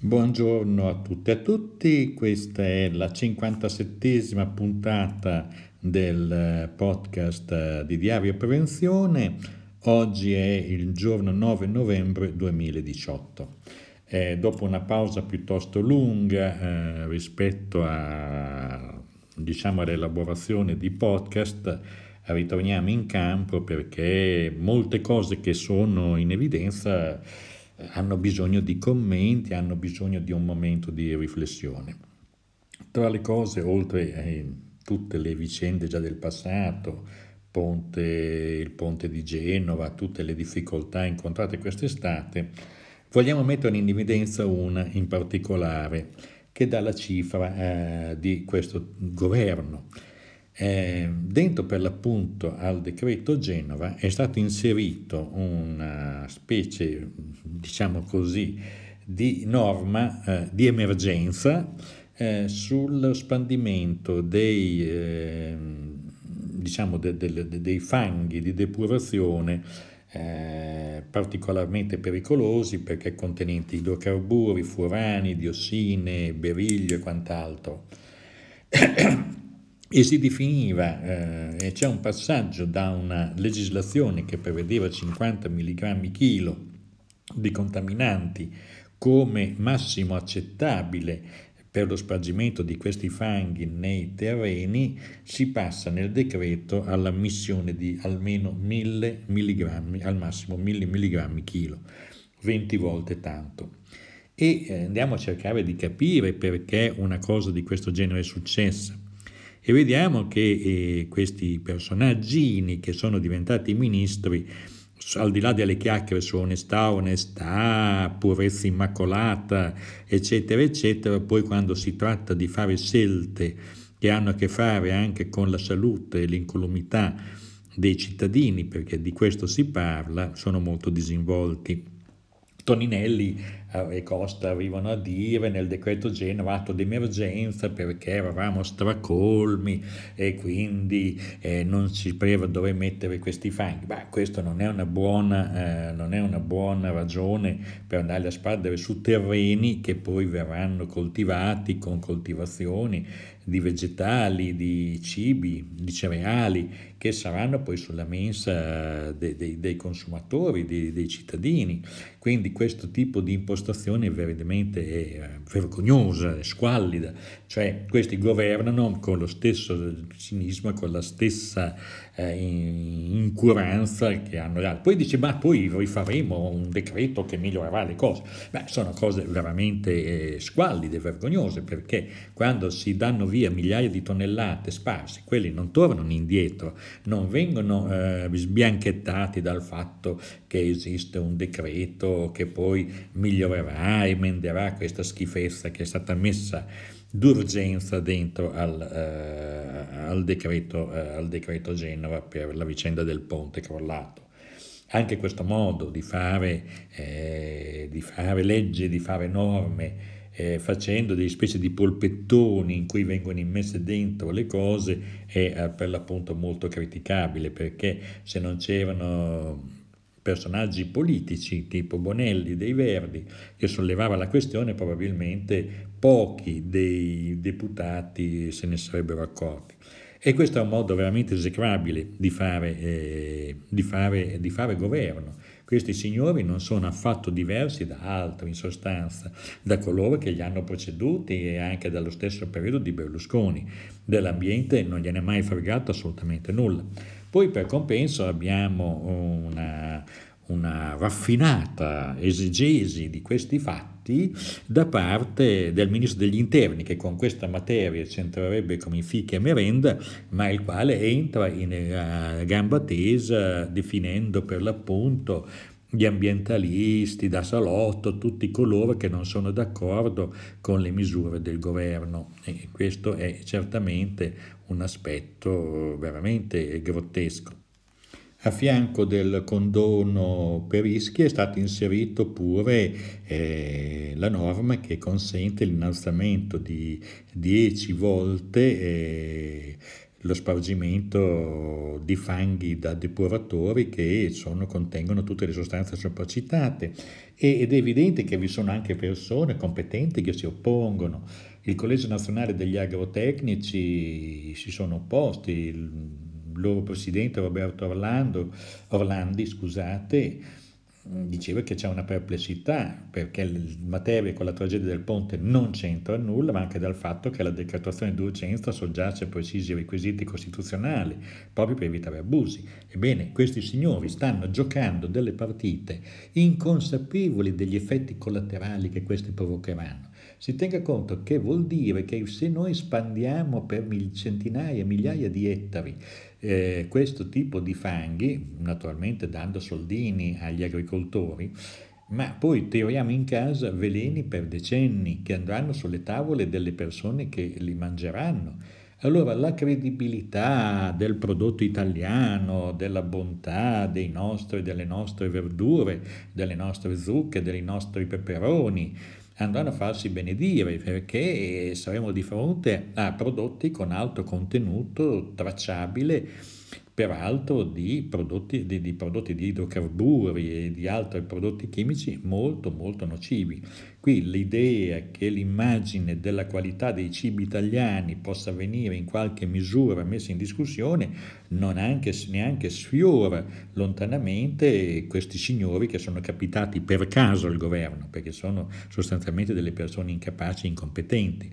Buongiorno a tutte e a tutti, questa è la 57esima puntata del podcast di Diario Prevenzione. Oggi è il giorno 9 novembre 2018. Eh, dopo una pausa piuttosto lunga eh, rispetto a, diciamo, all'elaborazione di podcast, ritorniamo in campo perché molte cose che sono in evidenza hanno bisogno di commenti, hanno bisogno di un momento di riflessione. Tra le cose, oltre a tutte le vicende già del passato, ponte, il ponte di Genova, tutte le difficoltà incontrate quest'estate, vogliamo mettere in evidenza una in particolare che dà la cifra eh, di questo governo eh, dentro per l'appunto al decreto Genova è stato inserito una specie, diciamo così, di norma eh, di emergenza eh, sullo spandimento dei, ehm, diciamo de, de, de, dei fanghi di depurazione eh, particolarmente pericolosi perché contenenti idrocarburi, furani, diossine, beriglio e quant'altro e si definiva, eh, c'è un passaggio da una legislazione che prevedeva 50 mg chilo di contaminanti come massimo accettabile per lo spargimento di questi fanghi nei terreni, si passa nel decreto all'ammissione di almeno 1000 mg, al massimo 1000 mg chilo, 20 volte tanto. E eh, andiamo a cercare di capire perché una cosa di questo genere è successa e vediamo che eh, questi personaggini che sono diventati ministri, al di là delle chiacchiere su onestà, onestà, purezza immacolata, eccetera, eccetera, poi quando si tratta di fare scelte che hanno a che fare anche con la salute e l'incolumità dei cittadini, perché di questo si parla, sono molto disinvolti. Toninelli eh, e Costa arrivano a dire nel decreto Genova atto d'emergenza perché eravamo stracolmi e quindi eh, non si sapeva dove mettere questi fanghi. Beh, questa non è eh, non è una buona ragione per andare a spardere su terreni che poi verranno coltivati con coltivazioni di vegetali, di cibi, di cereali che saranno poi sulla mensa dei, dei, dei consumatori, dei, dei, cittadini. Quindi questo tipo di impostazione è veramente è vergognosa, è squallida, cioè questi governano con lo stesso cinismo, con la stessa eh, incuranza che hanno gli altri. Poi dice, ma poi rifaremo un decreto che migliorerà le cose. Beh, sono cose veramente eh, squallide, vergognose, perché quando si danno via migliaia di tonnellate sparse, quelli non tornano indietro, non vengono eh, sbianchettati dal fatto che esiste un decreto che poi migliorerà, emenderà questa schifezza che è stata messa d'urgenza dentro al, eh, al, decreto, eh, al decreto Genova per la vicenda del ponte crollato. Anche questo modo di fare, eh, di fare leggi, di fare norme, eh, facendo delle specie di polpettoni in cui vengono immesse dentro le cose è eh, per l'appunto molto criticabile perché se non c'erano personaggi politici tipo Bonelli dei Verdi che sollevava la questione, probabilmente pochi dei deputati se ne sarebbero accorti. E questo è un modo veramente esecrabile di fare, eh, di fare, di fare governo. Questi signori non sono affatto diversi da altri, in sostanza, da coloro che li hanno preceduti e anche dallo stesso periodo di Berlusconi. Dell'ambiente non gliene è mai fregato assolutamente nulla. Poi per compenso abbiamo una, una raffinata esegesi di questi fatti da parte del ministro degli interni che con questa materia c'entrerebbe come in fichi e merenda ma il quale entra in uh, gamba tesa definendo per l'appunto gli ambientalisti da salotto, tutti coloro che non sono d'accordo con le misure del governo e questo è certamente un aspetto veramente grottesco. A fianco del condono per rischi è stato inserito pure eh, la norma che consente l'innalzamento di 10 volte eh, lo spargimento di fanghi da depuratori che sono, contengono tutte le sostanze sopracitate ed è evidente che vi sono anche persone competenti che si oppongono. Il Collegio Nazionale degli Agrotecnici si sono opposti, loro presidente Roberto Orlando, Orlandi scusate, diceva che c'è una perplessità perché il materia con la tragedia del ponte non c'entra nulla, ma anche dal fatto che la decretazione d'urgenza soggiace a precisi requisiti costituzionali proprio per evitare abusi. Ebbene, questi signori stanno giocando delle partite inconsapevoli degli effetti collaterali che questi provocheranno. Si tenga conto che vuol dire che se noi spandiamo per centinaia, migliaia di ettari eh, questo tipo di fanghi, naturalmente dando soldini agli agricoltori, ma poi tiriamo in casa veleni per decenni che andranno sulle tavole delle persone che li mangeranno. Allora la credibilità del prodotto italiano, della bontà dei nostri, delle nostre verdure, delle nostre zucche, dei nostri peperoni, andranno a farsi benedire perché saremo di fronte a prodotti con alto contenuto tracciabile peraltro di prodotti di, di prodotti di idrocarburi e di altri prodotti chimici molto molto nocivi. Qui l'idea che l'immagine della qualità dei cibi italiani possa venire in qualche misura messa in discussione non anche, neanche sfiora lontanamente questi signori che sono capitati per caso al governo, perché sono sostanzialmente delle persone incapaci e incompetenti.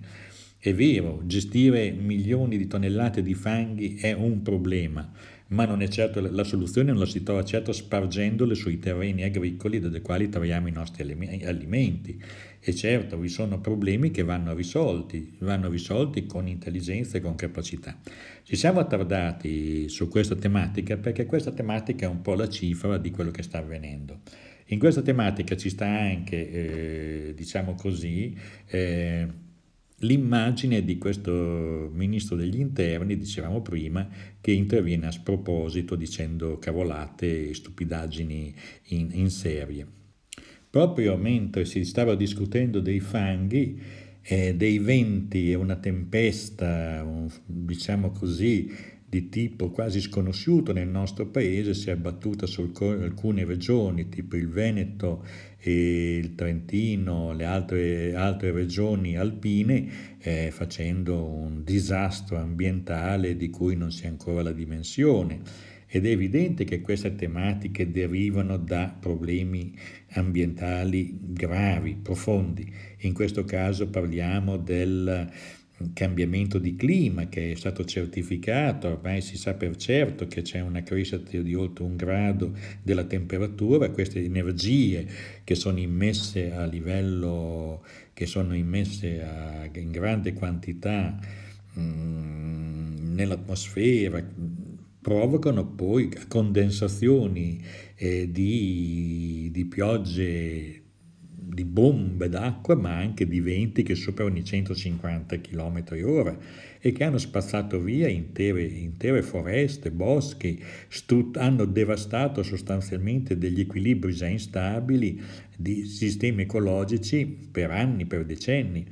È vero, gestire milioni di tonnellate di fanghi è un problema, ma non è certo la soluzione non la si trova certo spargendole sui terreni agricoli dai quali troviamo i nostri alimenti. E certo, vi sono problemi che vanno risolti, vanno risolti con intelligenza e con capacità. Ci siamo attardati su questa tematica perché questa tematica è un po' la cifra di quello che sta avvenendo. In questa tematica ci sta anche, eh, diciamo così, eh, l'immagine di questo ministro degli interni, dicevamo prima, che interviene a sproposito dicendo cavolate e stupidaggini in, in serie. Proprio mentre si stava discutendo dei fanghi, eh, dei venti e una tempesta, un, diciamo così, di tipo quasi sconosciuto nel nostro paese si è abbattuta su alcune regioni, tipo il Veneto e il Trentino, le altre, altre regioni alpine, eh, facendo un disastro ambientale di cui non si ha ancora la dimensione. Ed è evidente che queste tematiche derivano da problemi ambientali gravi, profondi. In questo caso parliamo del cambiamento di clima che è stato certificato, ormai si sa per certo che c'è una crescita di oltre un grado della temperatura, queste energie che sono immesse a livello, che sono immesse a, in grande quantità mm, nell'atmosfera, provocano poi condensazioni eh, di, di piogge di bombe d'acqua, ma anche di venti che superano i 150 km h e che hanno spazzato via intere, intere foreste, boschi, stut- hanno devastato sostanzialmente degli equilibri già instabili di sistemi ecologici per anni, per decenni.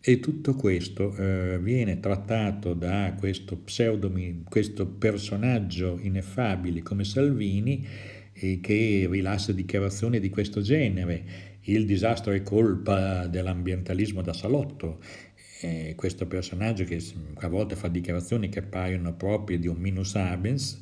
E tutto questo eh, viene trattato da questo pseudomi, questo personaggio ineffabile come Salvini, eh, che rilascia dichiarazioni di questo genere il disastro è colpa dell'ambientalismo da salotto. E questo personaggio che a volte fa dichiarazioni che appaiono proprie di un minus abens,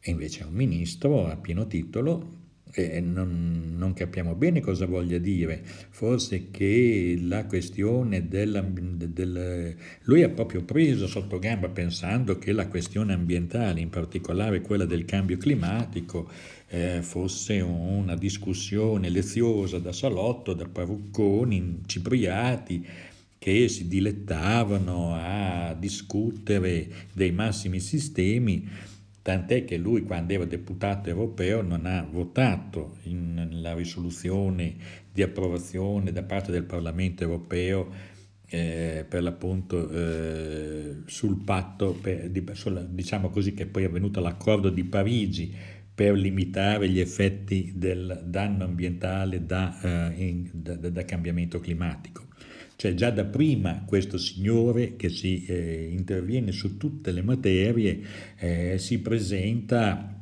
e invece è un ministro a pieno titolo, e non, non, capiamo bene cosa voglia dire, forse che la questione della, del... Lui ha proprio preso sotto gamba pensando che la questione ambientale, in particolare quella del cambio climatico, eh, fosse una discussione leziosa da salotto, da parrucconi, cipriati, che si dilettavano a discutere dei massimi sistemi, tant'è che lui quando era deputato europeo non ha votato la risoluzione di approvazione da parte del Parlamento europeo eh, per l'appunto eh, sul patto, per, diciamo così, che poi è avvenuto l'accordo di Parigi per limitare gli effetti del danno ambientale da, eh, in, da, da cambiamento climatico. Cioè già da prima questo signore che si eh, interviene su tutte le materie eh, si presenta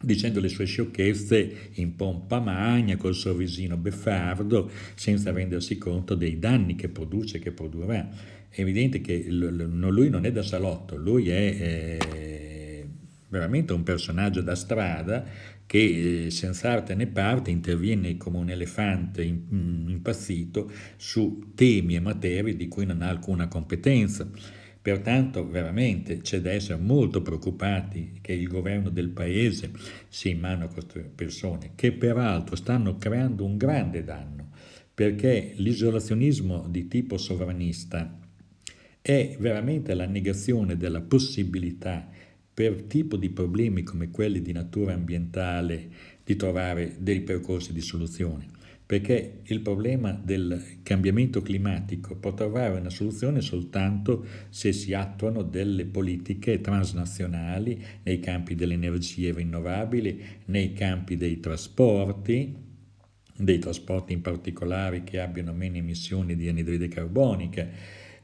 dicendo le sue sciocchezze in pompa magna, col sorrisino beffardo, senza rendersi conto dei danni che produce che produrrà. È evidente che lui non è da salotto, lui è eh, veramente un personaggio da strada che eh, senza arte né parte interviene come un elefante impazzito su temi e materie di cui non ha alcuna competenza. Pertanto veramente c'è da essere molto preoccupati che il governo del paese sia in mano a queste persone, che peraltro stanno creando un grande danno, perché l'isolazionismo di tipo sovranista è veramente la negazione della possibilità per tipo di problemi come quelli di natura ambientale di trovare dei percorsi di soluzione, perché il problema del cambiamento climatico può trovare una soluzione soltanto se si attuano delle politiche transnazionali nei campi delle energie rinnovabili, nei campi dei trasporti, dei trasporti in particolare che abbiano meno emissioni di anidride carbonica,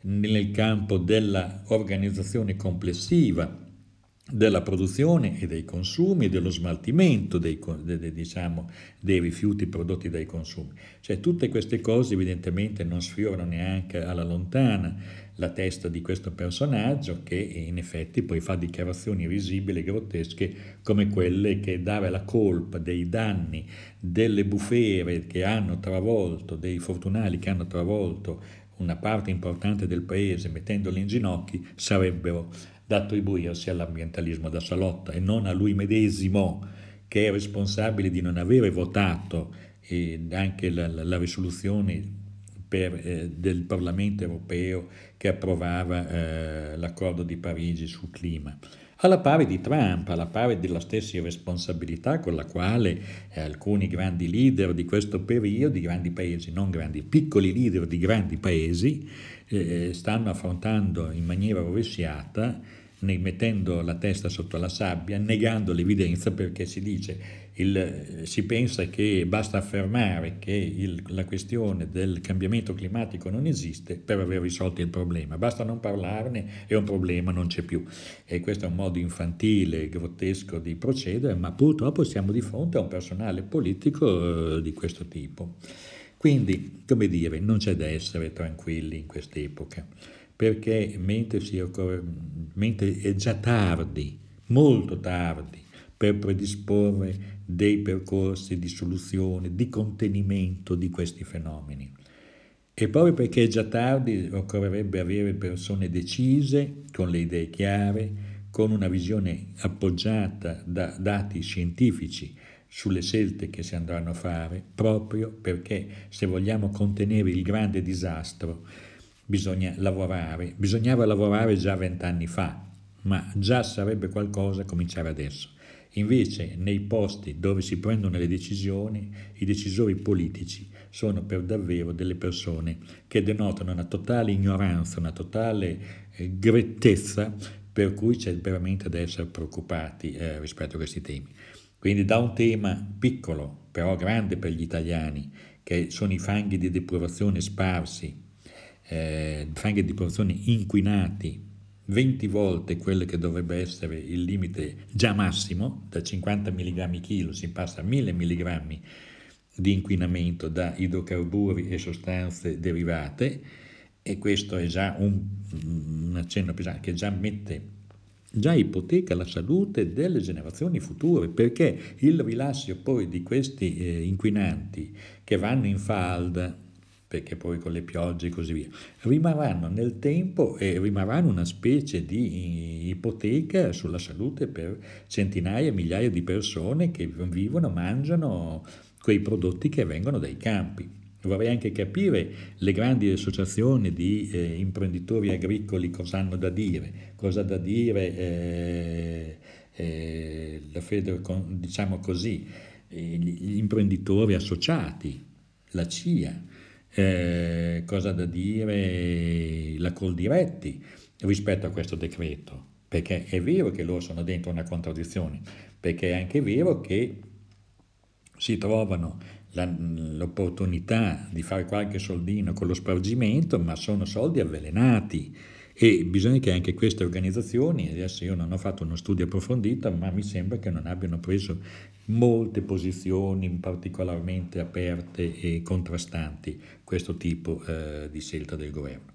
nel campo dell'organizzazione complessiva della produzione e dei consumi dello smaltimento dei, diciamo, dei, rifiuti prodotti dai consumi. Cioè tutte queste cose evidentemente non sfiorano neanche alla lontana la testa di questo personaggio che in effetti poi fa dichiarazioni risibili e grottesche come quelle che dare la colpa dei danni delle bufere che hanno travolto, dei fortunali che hanno travolto una parte importante del paese mettendoli in ginocchi sarebbero da attribuirsi all'ambientalismo da salotta e non a lui medesimo che è responsabile di non avere votato anche la, la, la risoluzione per, eh, del Parlamento europeo che approvava eh, l'accordo di Parigi sul clima alla pari di Trump, alla pari della stessa irresponsabilità con la quale eh, alcuni grandi leader di questo periodo, di grandi paesi, non grandi, piccoli leader di grandi paesi, eh, stanno affrontando in maniera rovesciata mettendo la testa sotto la sabbia, negando l'evidenza perché si dice, il, si pensa che basta affermare che il, la questione del cambiamento climatico non esiste per aver risolto il problema, basta non parlarne e un problema non c'è più. E questo è un modo infantile, grottesco di procedere, ma purtroppo siamo di fronte a un personale politico eh, di questo tipo. Quindi, come dire, non c'è da essere tranquilli in quest'epoca perché mentre, occorre, mentre è già tardi, molto tardi, per predisporre dei percorsi di soluzione, di contenimento di questi fenomeni. E proprio perché è già tardi occorrerebbe avere persone decise, con le idee chiare, con una visione appoggiata da dati scientifici sulle scelte che si andranno a fare, proprio perché se vogliamo contenere il grande disastro, bisogna lavorare, bisognava lavorare già vent'anni fa, ma già sarebbe qualcosa cominciare adesso. Invece nei posti dove si prendono le decisioni, i decisori politici sono per davvero delle persone che denotano una totale ignoranza, una totale eh, grettezza, per cui c'è veramente da essere preoccupati eh, rispetto a questi temi. Quindi da un tema piccolo, però grande per gli italiani, che sono i fanghi di depurazione sparsi eh, fanghi di produzione inquinati 20 volte quello che dovrebbe essere il limite già massimo, da 50 mg kg si passa a 1000 mg di inquinamento da idrocarburi e sostanze derivate e questo è già un, un accenno pesante che già mette già ipoteca la salute delle generazioni future perché il rilascio poi di questi eh, inquinanti che vanno in falda perché poi con le piogge e così via, rimarranno nel tempo e rimarranno una specie di ipoteca sulla salute per centinaia e migliaia di persone che vivono, mangiano quei prodotti che vengono dai campi. Vorrei anche capire le grandi associazioni di eh, imprenditori agricoli cosa hanno da dire, cosa ha da dire eh, eh, la Feder, diciamo così, gli imprenditori associati, la CIA, eh, cosa da dire? La Coldiretti rispetto a questo decreto, perché è vero che loro sono dentro una contraddizione, perché è anche vero che si trovano la, l'opportunità di fare qualche soldino con lo spargimento, ma sono soldi avvelenati e bisogna che anche queste organizzazioni, adesso io non ho fatto uno studio approfondito, ma mi sembra che non abbiano preso molte posizioni particolarmente aperte e contrastanti questo tipo eh, di scelta del governo.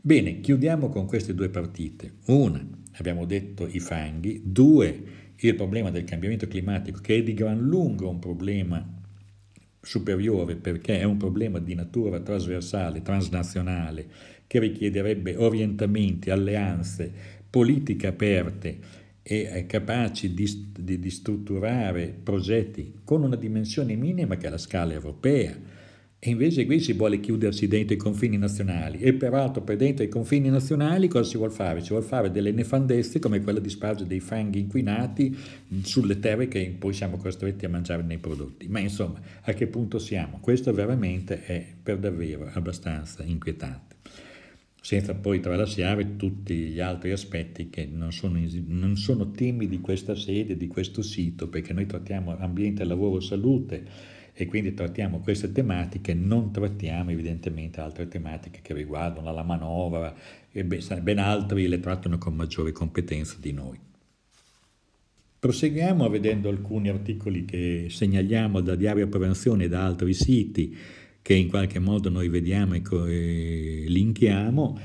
Bene, chiudiamo con queste due partite. Una, abbiamo detto i fanghi, due, il problema del cambiamento climatico, che è di gran lunga un problema superiore perché è un problema di natura trasversale, transnazionale, che richiederebbe orientamenti, alleanze, politiche aperte e capaci di, di, di strutturare progetti con una dimensione minima che è la scala europea e invece qui si vuole chiudersi dentro i confini nazionali e peraltro per dentro i confini nazionali cosa si vuole fare? Si vuole fare delle nefandezze come quella di spargere dei fanghi inquinati sulle terre che poi siamo costretti a mangiare nei prodotti. Ma insomma, a che punto siamo? Questo veramente è per davvero abbastanza inquietante. Senza poi tralasciare tutti gli altri aspetti che non sono, non sono temi di questa sede, di questo sito, perché noi trattiamo ambiente, lavoro, salute e quindi trattiamo queste tematiche, non trattiamo evidentemente altre tematiche che riguardano la manovra e ben altri le trattano con maggiore competenza di noi. Proseguiamo vedendo alcuni articoli che segnaliamo da Diario Prevenzione e da altri siti che in qualche modo noi vediamo e linkiamo.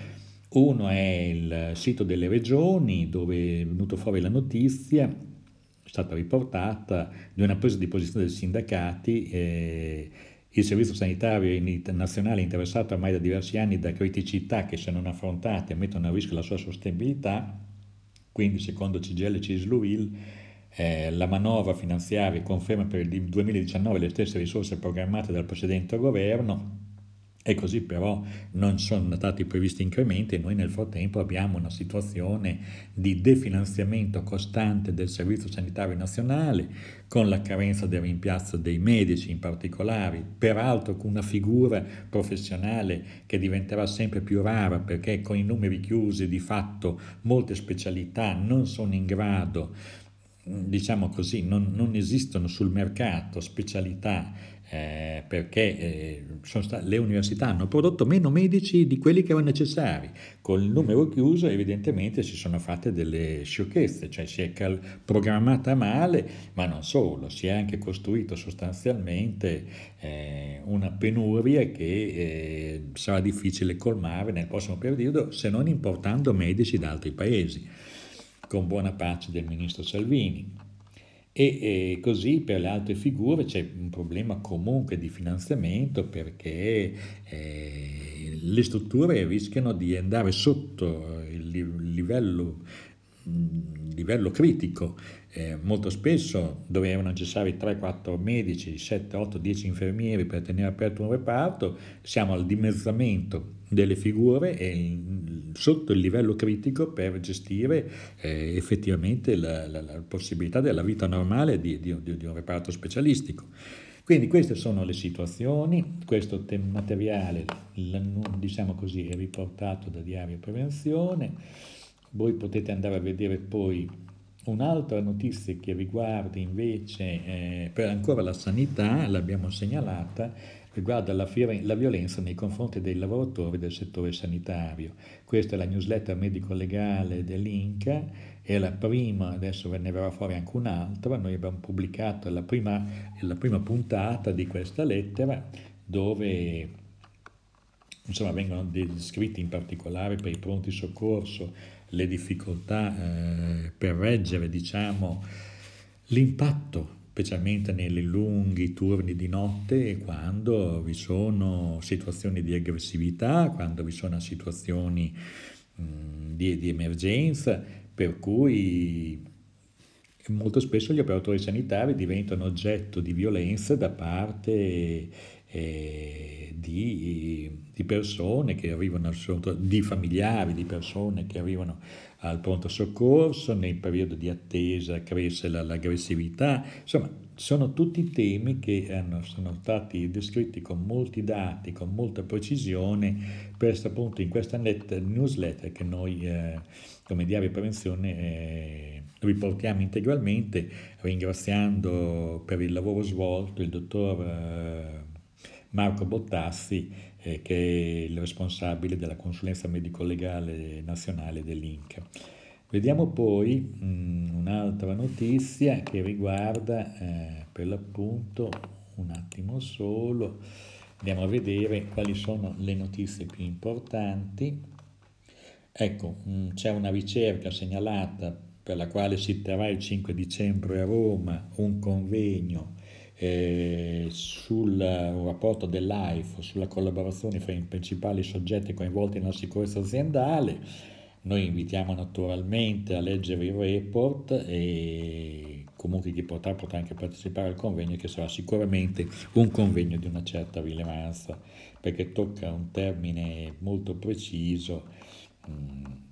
Uno è il sito delle regioni dove è venuto fuori la notizia stata riportata di una presa di posizione dei sindacati. Eh, il Servizio Sanitario Nazionale è interessato ormai da diversi anni da criticità che se non affrontate mettono a rischio la sua sostenibilità, quindi secondo CGL e CISLUIL eh, la manovra finanziaria conferma per il 2019 le stesse risorse programmate dal precedente governo, e così però non sono stati previsti incrementi e noi nel frattempo abbiamo una situazione di definanziamento costante del Servizio Sanitario Nazionale, con la carenza del rimpiazzo dei medici in particolare, peraltro con una figura professionale che diventerà sempre più rara perché con i numeri chiusi di fatto molte specialità non sono in grado, diciamo così, non, non esistono sul mercato specialità eh, perché eh, state, le università hanno prodotto meno medici di quelli che erano necessari. Con il numero chiuso evidentemente si sono fatte delle sciocchezze, cioè si è cal- programmata male, ma non solo, si è anche costruito sostanzialmente eh, una penuria che eh, sarà difficile colmare nel prossimo periodo se non importando medici da altri paesi, con buona pace del ministro Salvini. E, e, così per le altre figure c'è un problema comunque di finanziamento perché eh, le strutture rischiano di andare sotto il livello, il livello critico. Eh, molto spesso dove erano necessari 3-4 medici, 7, 8, 10 infermieri per tenere aperto un reparto, siamo al dimezzamento delle figure e sotto il livello critico per gestire eh, effettivamente la, la, la, possibilità della vita normale di, di, di, un reparto specialistico. Quindi queste sono le situazioni, questo materiale diciamo così, è riportato da Diario Prevenzione, voi potete andare a vedere poi un'altra notizia che riguarda invece eh, per ancora la sanità, l'abbiamo segnalata, riguarda la, la, violenza nei confronti dei lavoratori del settore sanitario. Questa è la newsletter medico-legale dell'Inca, è la prima, adesso ve ne verrà fuori anche un'altra, noi abbiamo pubblicato la prima, la prima puntata di questa lettera dove insomma, vengono descritti in particolare per i pronti soccorso le difficoltà eh, per reggere diciamo, l'impatto specialmente nei lunghi turni di notte quando vi sono situazioni di aggressività, quando vi sono situazioni mh, di, di, emergenza, per cui molto spesso gli operatori sanitari diventano oggetto di violenza da parte eh, di, di, persone che arrivano, al, di familiari, di persone che arrivano al pronto soccorso, nel periodo di attesa cresce l'aggressività, insomma sono tutti temi che hanno, sono stati descritti con molti dati, con molta precisione, per appunto in questa net newsletter che noi eh, come Diario Prevenzione eh, riportiamo integralmente, ringraziando per il lavoro svolto il dottor eh, Marco Bottassi, eh, che è il responsabile della consulenza medico-legale nazionale dell'INCA. Vediamo poi mh, mm, un'altra notizia che riguarda eh, per l'appunto un attimo solo, andiamo a vedere quali sono le notizie più importanti. Ecco, mh, mm, c'è una ricerca segnalata per la quale si terrà il 5 dicembre a Roma un convegno sul rapporto dell'AIFO, sulla collaborazione fra i principali soggetti coinvolti nella sicurezza aziendale noi invitiamo naturalmente a leggere il report e comunque chi potrà potrà anche partecipare al convegno che sarà sicuramente un convegno di una certa rilevanza perché tocca un termine molto preciso. Mm.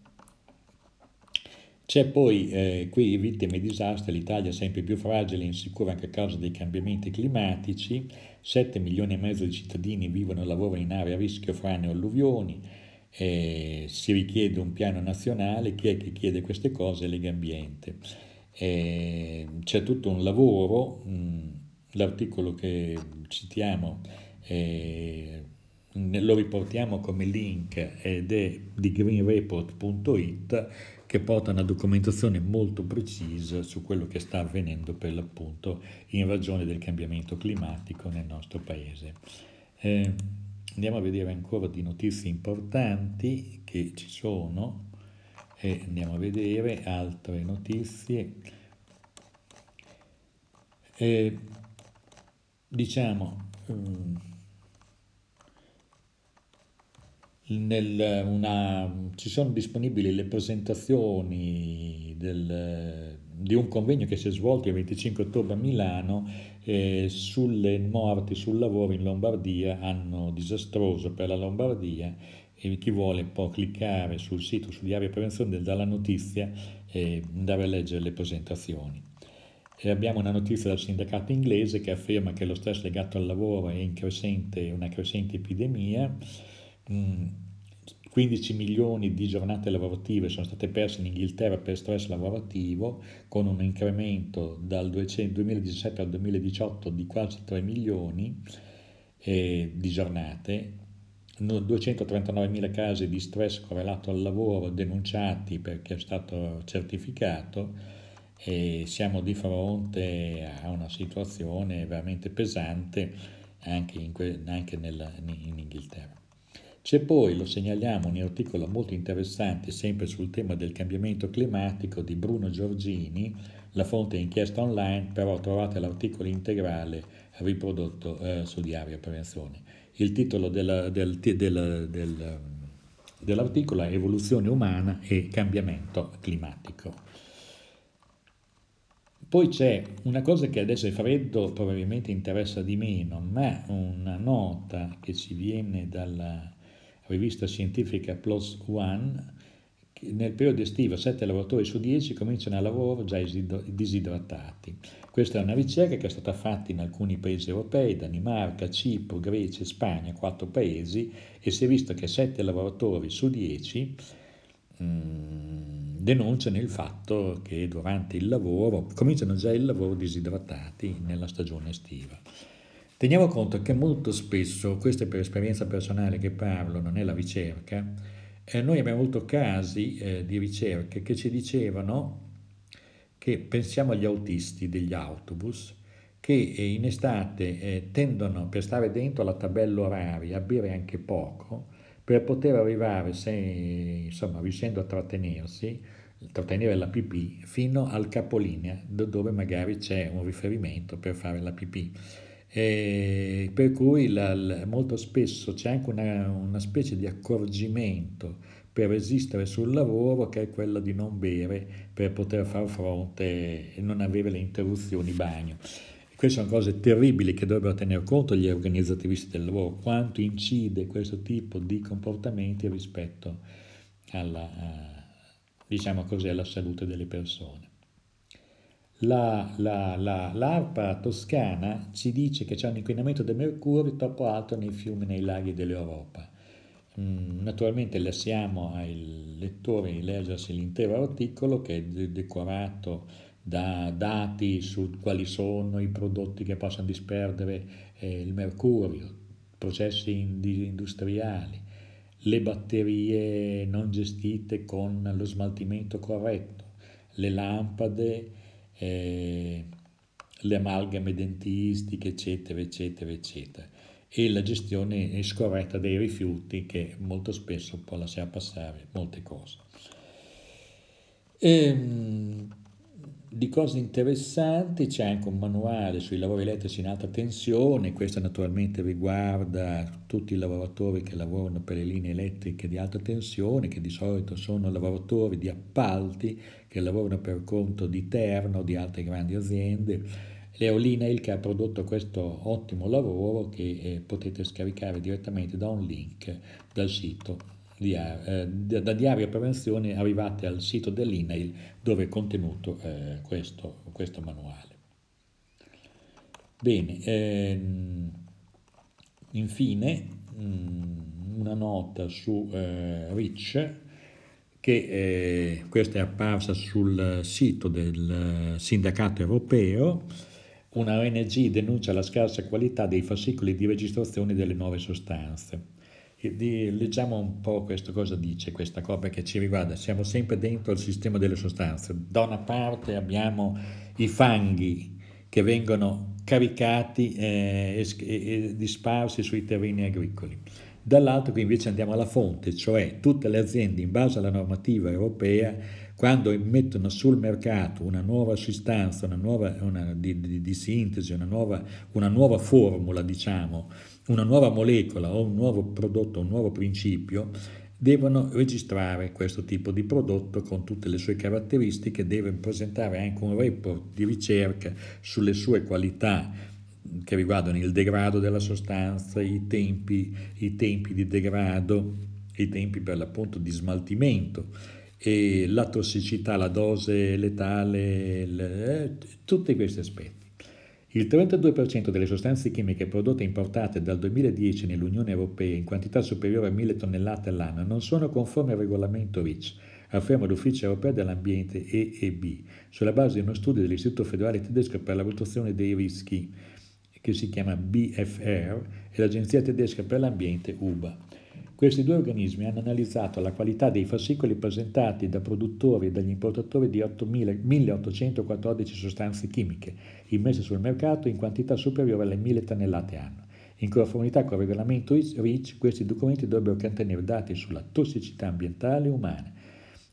C'è poi eh, qui vittime e disastri, l'Italia è sempre più fragile e insicura anche a causa dei cambiamenti climatici, 7 milioni e mezzo di cittadini vivono e lavorano in aree a rischio frane o alluvioni, eh, si richiede un piano nazionale, chi è che chiede queste cose? Lega Ambiente. Eh, c'è tutto un lavoro, mh, mm, l'articolo che citiamo eh, lo riportiamo come link ed è di greenreport.it che porta una documentazione molto precisa su quello che sta avvenendo per l'appunto in ragione del cambiamento climatico nel nostro paese. Eh, Andiamo a vedere ancora di notizie importanti che ci sono e andiamo a vedere altre notizie. E, diciamo, mm, nel, una, ci sono disponibili le presentazioni del, di un convegno che si è svolto il 25 ottobre a Milano eh, sulle morti sul lavoro in Lombardia, anno disastroso per la Lombardia e chi vuole può cliccare sul sito su Diario Prevenzione dalla notizia e andare a leggere le presentazioni. E abbiamo una notizia dal sindacato inglese che afferma che lo stress legato al lavoro è in crescente, una crescente epidemia. Mm 15 milioni di giornate lavorative sono state perse in Inghilterra per stress lavorativo, con un incremento dal 2017 al 2018 di quasi 3 milioni eh, di giornate, 239.000 casi di stress correlato al lavoro denunciati perché è stato certificato e siamo di fronte a una situazione veramente pesante anche in, anche nella, in Inghilterra. C'è poi, lo segnaliamo, un articolo molto interessante sempre sul tema del cambiamento climatico di Bruno Giorgini, la fonte è inchiesta online, però trovate l'articolo integrale riprodotto eh, su Diario Prevenzione. Il titolo della, del, del, del, dell'articolo è Evoluzione umana e cambiamento climatico. Poi c'è una cosa che adesso è freddo, probabilmente interessa di meno, ma una nota che ci viene dalla rivista scientifica Plus One, nel periodo estivo 7 lavoratori su 10 cominciano a lavoro già disidratati. Questa è una ricerca che è stata fatta in alcuni paesi europei, Danimarca, Cipro, Grecia Spagna, quattro paesi, e si è visto che 7 lavoratori su 10 mm, denunciano il fatto che durante il lavoro, cominciano già il lavoro disidratati nella stagione estiva. Teniamo conto che molto spesso, questo è per esperienza personale che parlo, non è la ricerca, eh, noi abbiamo avuto casi eh, di ricerche che ci dicevano che pensiamo agli autisti degli autobus che eh, in estate eh, tendono per stare dentro la tabella oraria a bere anche poco per poter arrivare, se, insomma, riuscendo a trattenersi, trattenere la pipì fino al capolinea dove magari c'è un riferimento per fare la pipì. E per cui la, la, molto spesso c'è anche una, una, specie di accorgimento per resistere sul lavoro che è quello di non bere per poter far fronte e non avere le interruzioni bagno. Queste sono cose terribili che dovrebbero tener conto gli organizzativisti del lavoro, quanto incide questo tipo di comportamenti rispetto alla, diciamo così, alla salute delle persone. La, la, la, l'ARPA toscana ci dice che c'è un inquinamento del mercurio troppo alto nei fiumi e nei laghi dell'Europa. Mm, naturalmente lasciamo ai lettori leggersi l'intero articolo che è decorato da dati su quali sono i prodotti che possono disperdere eh, il mercurio, processi industriali, le batterie non gestite con lo smaltimento corretto, le lampade, eh, le amalgame dentistiche, eccetera, eccetera, eccetera. E la gestione scorretta dei rifiuti che molto spesso può lasciare passare molte cose. Ehm, di cose interessanti c'è anche un manuale sui lavori elettrici in alta tensione, questo naturalmente riguarda tutti i lavoratori che lavorano per le linee elettriche di alta tensione, che di solito sono lavoratori di appalti che lavorano per conto di Terno di altre grandi aziende. L'Eolinail che ha prodotto questo ottimo lavoro che eh, potete scaricare direttamente da un link dal sito di, eh, da Diario Prevenzione arrivate al sito dell'INAIL dove è contenuto eh, questo, questo, manuale. Bene, ehm, infine mh, mm, una nota su eh, RICH che eh, questa è apparsa sul sito del sindacato europeo, una ONG denuncia la scarsa qualità dei fascicoli di registrazione delle nuove sostanze di, leggiamo un po' questo cosa dice questa cosa che ci riguarda. Siamo sempre dentro il sistema delle sostanze. Da una parte abbiamo i fanghi che vengono caricati eh, e, e disparsi sui terreni agricoli. Dall'altro invece andiamo alla fonte, cioè tutte le aziende in base alla normativa europea quando mettono sul mercato una nuova sostanza, una nuova una, di, di, di, sintesi, una nuova, una nuova formula, diciamo, una nuova molecola o un nuovo prodotto, un nuovo principio, devono registrare questo tipo di prodotto con tutte le sue caratteristiche, devono presentare anche un report di ricerca sulle sue qualità che riguardano il degrado della sostanza, i tempi, i tempi di degrado, i tempi per l'appunto di smaltimento, e la tossicità, la dose letale, le, eh, tutti questi aspetti. Il 32% delle sostanze chimiche prodotte e importate dal 2010 nell'Unione Europea in quantità superiore a 1000 tonnellate all'anno non sono conformi al regolamento REACH, afferma l'Ufficio Europeo dell'Ambiente EEB, sulla base di uno studio dell'Istituto Federale Tedesco per la valutazione dei rischi, che si chiama BFR, e l'Agenzia Tedesca per l'Ambiente UBA. Questi due organismi hanno analizzato la qualità dei fascicoli presentati da produttori e dagli importatori di 8, 1814 sostanze chimiche immesse sul mercato in quantità superiore alle 1000 tonnellate anno. In conformità con il regolamento REACH, questi documenti dovrebbero contenere dati sulla tossicità ambientale e umana,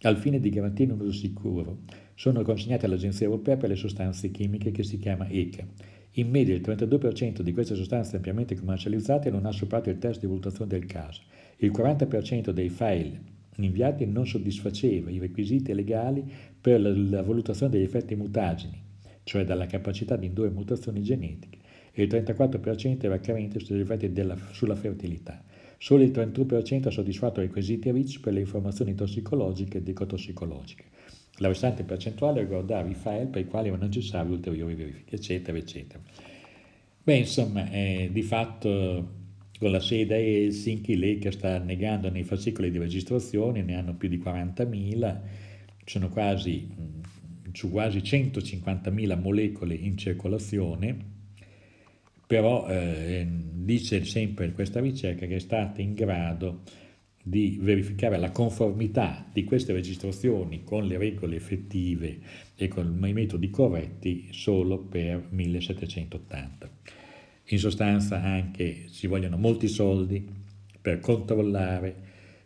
al fine di garantire un uso sicuro. Sono consegnati all'Agenzia Europea per le sostanze chimiche che si chiama ECA. In media il 32% di queste sostanze ampiamente commercializzate non ha superato il test di valutazione del caso. Il 40% dei file inviati non soddisfaceva i requisiti legali per la valutazione degli effetti mutageni, cioè dalla capacità di indurre mutazioni genetiche, e il 34% era carente sugli effetti della, sulla fertilità. Solo il 31% ha soddisfatto i requisiti RICH per le informazioni tossicologiche e dicotossicologiche. La restante percentuale riguardava i file per i quali erano necessarie ulteriori verifiche, eccetera, eccetera. Beh, insomma, eh, di fatto con la sede a Helsinki, lei che sta negando nei fascicoli di registrazione, ne hanno più di 40.000, sono quasi, su quasi 150.000 molecole in circolazione, però eh, dice sempre questa ricerca che è stata in grado di verificare la conformità di queste registrazioni con le regole effettive e con i metodi corretti solo per 1780. In sostanza anche ci vogliono molti soldi per controllare,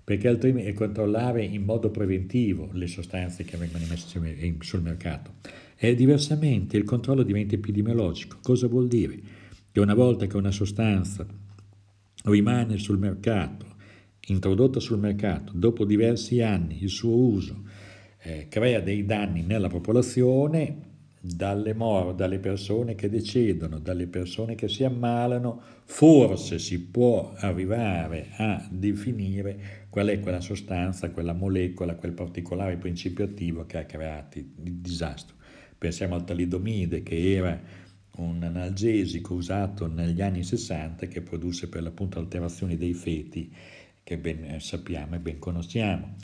perché altrimenti controllare in modo preventivo le sostanze che vengono messe sul mercato. E diversamente il controllo diventa epidemiologico. Cosa vuol dire? Che una volta che una sostanza rimane sul mercato, introdotta sul mercato, dopo diversi anni il suo uso eh, crea dei danni nella popolazione, dalle, mor- dalle persone che decedono, dalle persone che si ammalano, forse si può arrivare a definire qual è quella sostanza, quella molecola, quel particolare principio attivo che ha creato il disastro. pensiamo al talidomide che era un analgesico usato negli anni 60 che produsse per l'appunto alterazioni dei feti che ben sappiamo e ben conosciamo.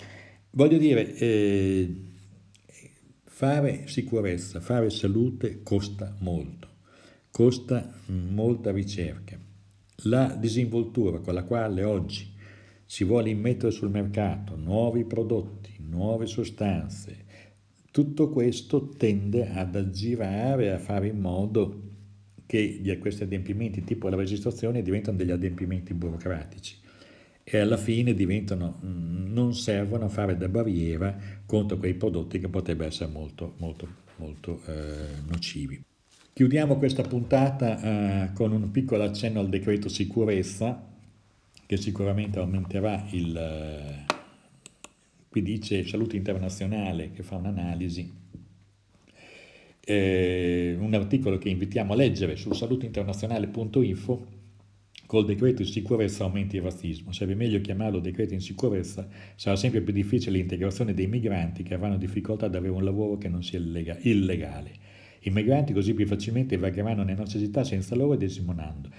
Voglio dire, eh, fare sicurezza, fare salute costa molto, costa molta ricerca. La disinvoltura con la quale oggi si vuole immettere sul mercato nuovi prodotti, nuove sostanze, tutto questo tende ad aggirare, a fare in modo che questi adempimenti tipo la registrazione diventano degli adempimenti burocratici e alla fine diventano, mm, non servono a fare da barriera contro quei prodotti che potrebbero essere molto, molto, molto eh, nocivi. Chiudiamo questa puntata eh, con un piccolo accenno al decreto sicurezza che sicuramente aumenterà il... Eh, qui dice Salute Internazionale che fa un'analisi, eh, un articolo che invitiamo a leggere su saluteinternazionale.info col decreto in sicurezza aumenti il razzismo. Sarebbe meglio chiamarlo decreto in sicurezza, sarà sempre più difficile l'integrazione dei migranti che avranno difficoltà ad avere un lavoro che non sia illegale. I migranti così più facilmente vagheranno nelle nostre città senza loro ed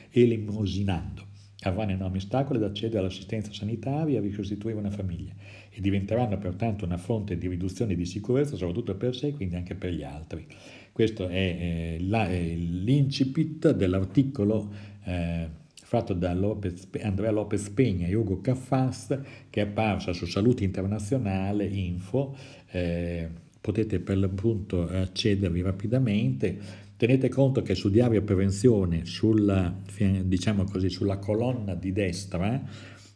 elemosinando. Avranno enormi ostacoli ad accedere all'assistenza sanitaria e a ricostituire una famiglia e diventeranno pertanto una fonte di riduzione di sicurezza soprattutto per sé e quindi anche per gli altri. Questo è, eh, la, è l'incipit dell'articolo eh, fatto da Lopez, Andrea Lopez Pegna e Ugo Caffas che è apparsa su Salute Internazionale Info. Eh, potete per l'appunto accedervi rapidamente. Tenete conto che su Diario Prevenzione, sulla, diciamo così, sulla colonna di destra,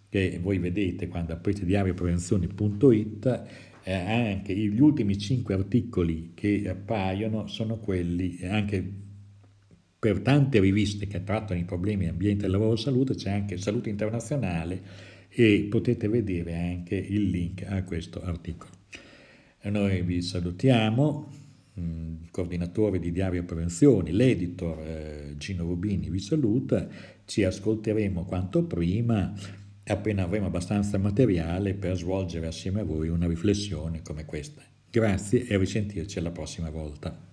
che voi vedete quando aprite diarioprevenzione.it, eh, anche gli ultimi cinque articoli che appaiono sono quelli, anche per tante riviste che trattano i problemi ambiente, lavoro e salute, c'è anche Salute Internazionale e potete vedere anche il link a questo articolo. Noi vi salutiamo, il mm, coordinatore di Diario Prevenzioni, l'editor eh, Gino Rubini vi saluta, ci ascolteremo quanto prima appena avremo abbastanza materiale per svolgere assieme a voi una riflessione come questa. Grazie e risentirci alla prossima volta.